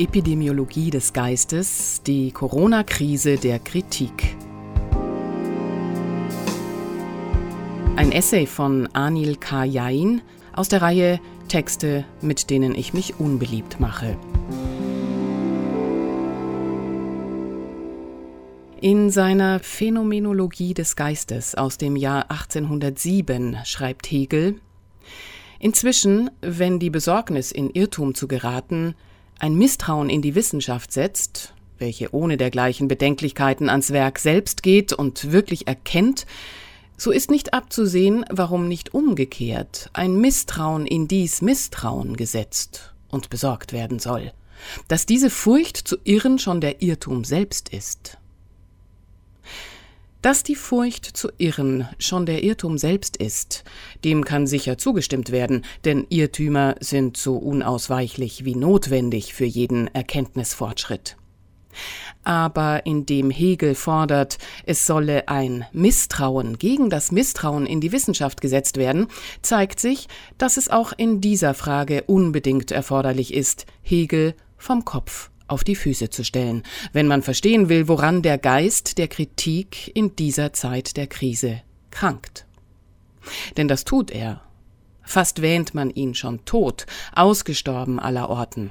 Epidemiologie des Geistes, die Corona-Krise der Kritik. Ein Essay von Anil K. Jain aus der Reihe Texte, mit denen ich mich unbeliebt mache. In seiner Phänomenologie des Geistes aus dem Jahr 1807 schreibt Hegel Inzwischen, wenn die Besorgnis in Irrtum zu geraten, ein Misstrauen in die Wissenschaft setzt, welche ohne dergleichen Bedenklichkeiten ans Werk selbst geht und wirklich erkennt, so ist nicht abzusehen, warum nicht umgekehrt ein Misstrauen in dies Misstrauen gesetzt und besorgt werden soll, dass diese Furcht zu irren schon der Irrtum selbst ist. Dass die Furcht zu irren schon der Irrtum selbst ist, dem kann sicher zugestimmt werden, denn Irrtümer sind so unausweichlich wie notwendig für jeden Erkenntnisfortschritt. Aber indem Hegel fordert, es solle ein Misstrauen gegen das Misstrauen in die Wissenschaft gesetzt werden, zeigt sich, dass es auch in dieser Frage unbedingt erforderlich ist, Hegel vom Kopf auf die Füße zu stellen, wenn man verstehen will, woran der Geist der Kritik in dieser Zeit der Krise krankt. Denn das tut er. Fast wähnt man ihn schon tot, ausgestorben aller Orten.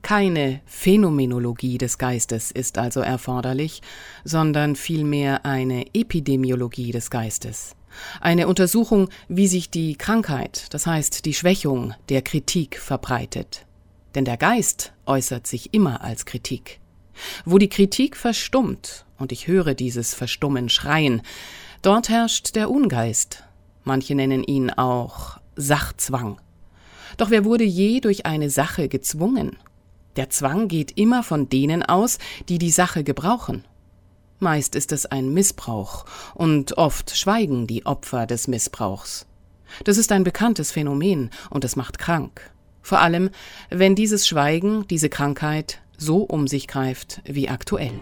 Keine Phänomenologie des Geistes ist also erforderlich, sondern vielmehr eine Epidemiologie des Geistes. Eine Untersuchung, wie sich die Krankheit, das heißt die Schwächung der Kritik verbreitet. Denn der Geist äußert sich immer als Kritik. Wo die Kritik verstummt, und ich höre dieses Verstummen schreien, dort herrscht der Ungeist. Manche nennen ihn auch Sachzwang. Doch wer wurde je durch eine Sache gezwungen? Der Zwang geht immer von denen aus, die die Sache gebrauchen. Meist ist es ein Missbrauch, und oft schweigen die Opfer des Missbrauchs. Das ist ein bekanntes Phänomen, und es macht krank vor allem wenn dieses Schweigen, diese Krankheit so um sich greift wie aktuell.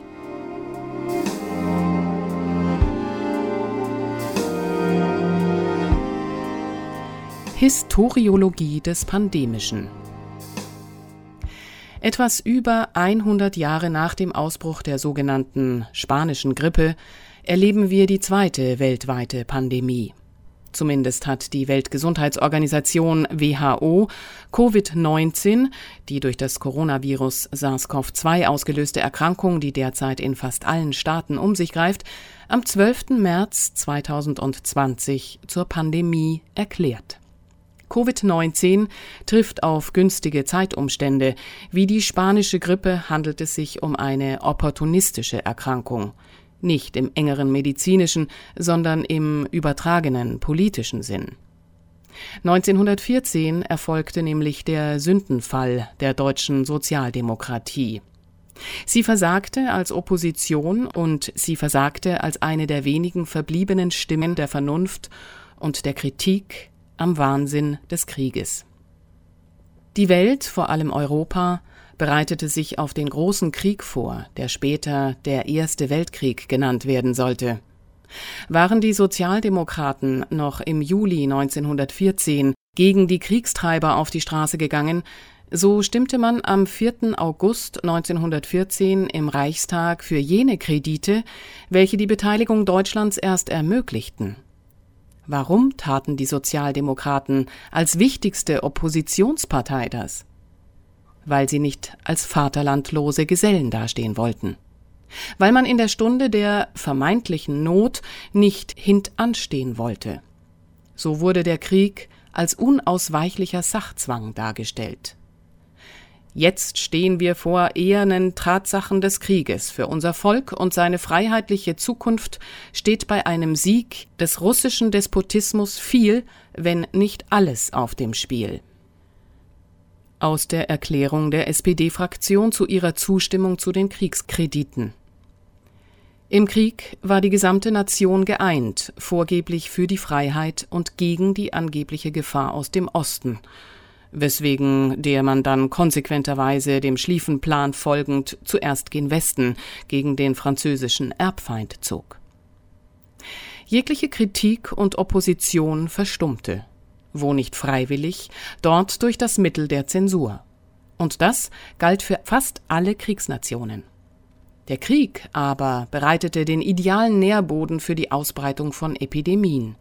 Historiologie des Pandemischen Etwas über 100 Jahre nach dem Ausbruch der sogenannten spanischen Grippe erleben wir die zweite weltweite Pandemie. Zumindest hat die Weltgesundheitsorganisation WHO Covid-19, die durch das Coronavirus SARS-CoV-2 ausgelöste Erkrankung, die derzeit in fast allen Staaten um sich greift, am 12. März 2020 zur Pandemie erklärt. Covid-19 trifft auf günstige Zeitumstände. Wie die spanische Grippe handelt es sich um eine opportunistische Erkrankung nicht im engeren medizinischen, sondern im übertragenen politischen Sinn. 1914 erfolgte nämlich der Sündenfall der deutschen Sozialdemokratie. Sie versagte als Opposition und sie versagte als eine der wenigen verbliebenen Stimmen der Vernunft und der Kritik am Wahnsinn des Krieges. Die Welt, vor allem Europa, bereitete sich auf den großen Krieg vor, der später der Erste Weltkrieg genannt werden sollte. Waren die Sozialdemokraten noch im Juli 1914 gegen die Kriegstreiber auf die Straße gegangen, so stimmte man am 4. August 1914 im Reichstag für jene Kredite, welche die Beteiligung Deutschlands erst ermöglichten. Warum taten die Sozialdemokraten als wichtigste Oppositionspartei das? Weil sie nicht als vaterlandlose Gesellen dastehen wollten. Weil man in der Stunde der vermeintlichen Not nicht hintanstehen wollte. So wurde der Krieg als unausweichlicher Sachzwang dargestellt. Jetzt stehen wir vor ehernen Tatsachen des Krieges. Für unser Volk und seine freiheitliche Zukunft steht bei einem Sieg des russischen Despotismus viel, wenn nicht alles auf dem Spiel aus der Erklärung der SPD-Fraktion zu ihrer Zustimmung zu den Kriegskrediten. Im Krieg war die gesamte Nation geeint, vorgeblich für die Freiheit und gegen die angebliche Gefahr aus dem Osten, weswegen der man dann konsequenterweise dem Schlieffenplan folgend zuerst gen Westen gegen den französischen Erbfeind zog. Jegliche Kritik und Opposition verstummte wo nicht freiwillig, dort durch das Mittel der Zensur. Und das galt für fast alle Kriegsnationen. Der Krieg aber bereitete den idealen Nährboden für die Ausbreitung von Epidemien.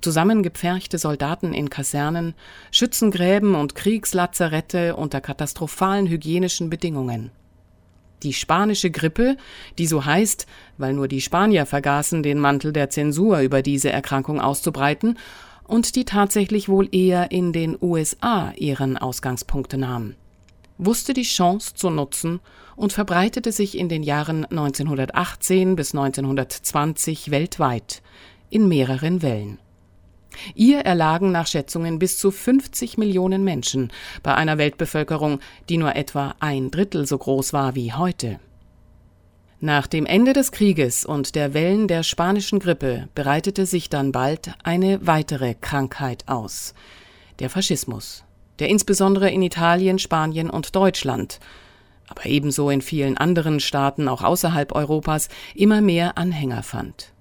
Zusammengepferchte Soldaten in Kasernen, Schützengräben und Kriegslazarette unter katastrophalen hygienischen Bedingungen. Die spanische Grippe, die so heißt, weil nur die Spanier vergaßen, den Mantel der Zensur über diese Erkrankung auszubreiten, und die tatsächlich wohl eher in den USA ihren Ausgangspunkt nahm, wusste die Chance zu nutzen und verbreitete sich in den Jahren 1918 bis 1920 weltweit in mehreren Wellen. Ihr erlagen nach Schätzungen bis zu 50 Millionen Menschen bei einer Weltbevölkerung, die nur etwa ein Drittel so groß war wie heute. Nach dem Ende des Krieges und der Wellen der spanischen Grippe bereitete sich dann bald eine weitere Krankheit aus, der Faschismus, der insbesondere in Italien, Spanien und Deutschland, aber ebenso in vielen anderen Staaten auch außerhalb Europas immer mehr Anhänger fand.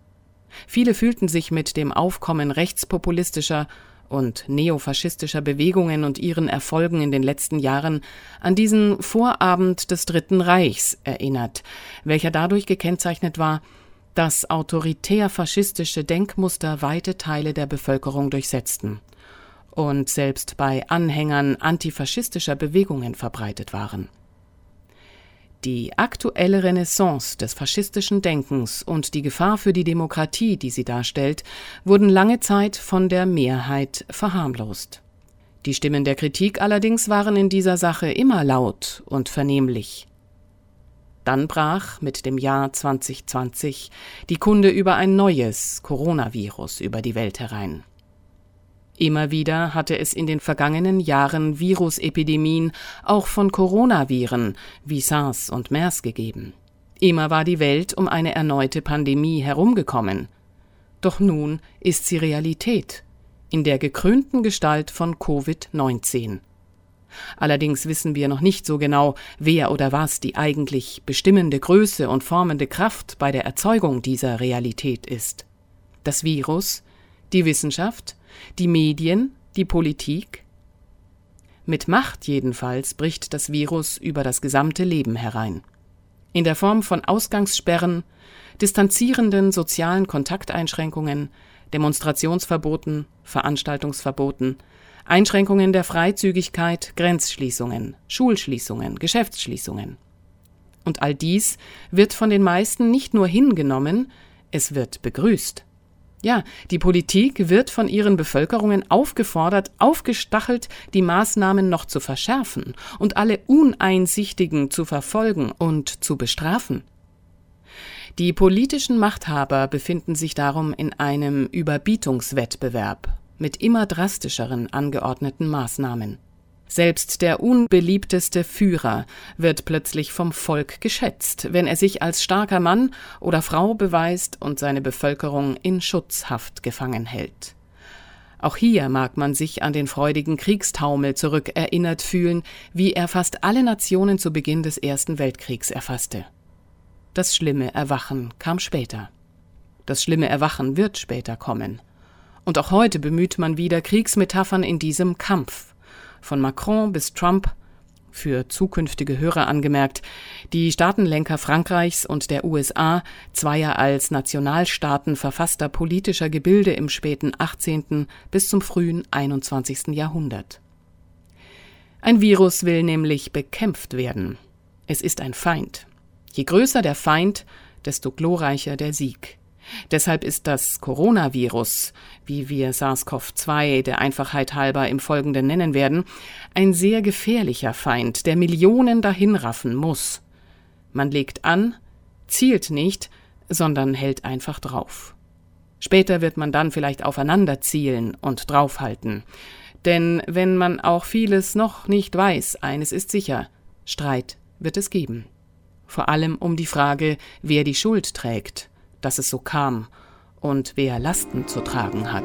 Viele fühlten sich mit dem Aufkommen rechtspopulistischer und neofaschistischer Bewegungen und ihren Erfolgen in den letzten Jahren an diesen Vorabend des Dritten Reichs erinnert, welcher dadurch gekennzeichnet war, dass autoritär-faschistische Denkmuster weite Teile der Bevölkerung durchsetzten und selbst bei Anhängern antifaschistischer Bewegungen verbreitet waren. Die aktuelle Renaissance des faschistischen Denkens und die Gefahr für die Demokratie, die sie darstellt, wurden lange Zeit von der Mehrheit verharmlost. Die Stimmen der Kritik allerdings waren in dieser Sache immer laut und vernehmlich. Dann brach mit dem Jahr 2020 die Kunde über ein neues Coronavirus über die Welt herein. Immer wieder hatte es in den vergangenen Jahren Virusepidemien auch von Coronaviren wie SARS und MERS gegeben. Immer war die Welt um eine erneute Pandemie herumgekommen. Doch nun ist sie Realität in der gekrönten Gestalt von Covid-19. Allerdings wissen wir noch nicht so genau, wer oder was die eigentlich bestimmende Größe und formende Kraft bei der Erzeugung dieser Realität ist. Das Virus, die Wissenschaft, die Medien, die Politik? Mit Macht jedenfalls bricht das Virus über das gesamte Leben herein. In der Form von Ausgangssperren, distanzierenden sozialen Kontakteinschränkungen, Demonstrationsverboten, Veranstaltungsverboten, Einschränkungen der Freizügigkeit, Grenzschließungen, Schulschließungen, Geschäftsschließungen. Und all dies wird von den meisten nicht nur hingenommen, es wird begrüßt. Ja, die Politik wird von ihren Bevölkerungen aufgefordert, aufgestachelt, die Maßnahmen noch zu verschärfen und alle Uneinsichtigen zu verfolgen und zu bestrafen. Die politischen Machthaber befinden sich darum in einem Überbietungswettbewerb mit immer drastischeren angeordneten Maßnahmen. Selbst der unbeliebteste Führer wird plötzlich vom Volk geschätzt, wenn er sich als starker Mann oder Frau beweist und seine Bevölkerung in Schutzhaft gefangen hält. Auch hier mag man sich an den freudigen Kriegstaumel zurückerinnert fühlen, wie er fast alle Nationen zu Beginn des Ersten Weltkriegs erfasste. Das schlimme Erwachen kam später. Das schlimme Erwachen wird später kommen. Und auch heute bemüht man wieder Kriegsmetaphern in diesem Kampf von Macron bis Trump, für zukünftige Hörer angemerkt, die Staatenlenker Frankreichs und der USA, zweier als Nationalstaaten verfasster politischer Gebilde im späten 18. bis zum frühen 21. Jahrhundert. Ein Virus will nämlich bekämpft werden. Es ist ein Feind. Je größer der Feind, desto glorreicher der Sieg. Deshalb ist das Coronavirus, wie wir SARS-CoV-2 der Einfachheit halber im Folgenden nennen werden, ein sehr gefährlicher Feind, der Millionen dahinraffen muss. Man legt an, zielt nicht, sondern hält einfach drauf. Später wird man dann vielleicht aufeinander zielen und draufhalten. Denn wenn man auch vieles noch nicht weiß, eines ist sicher, Streit wird es geben. Vor allem um die Frage, wer die Schuld trägt dass es so kam und wer Lasten zu tragen hat.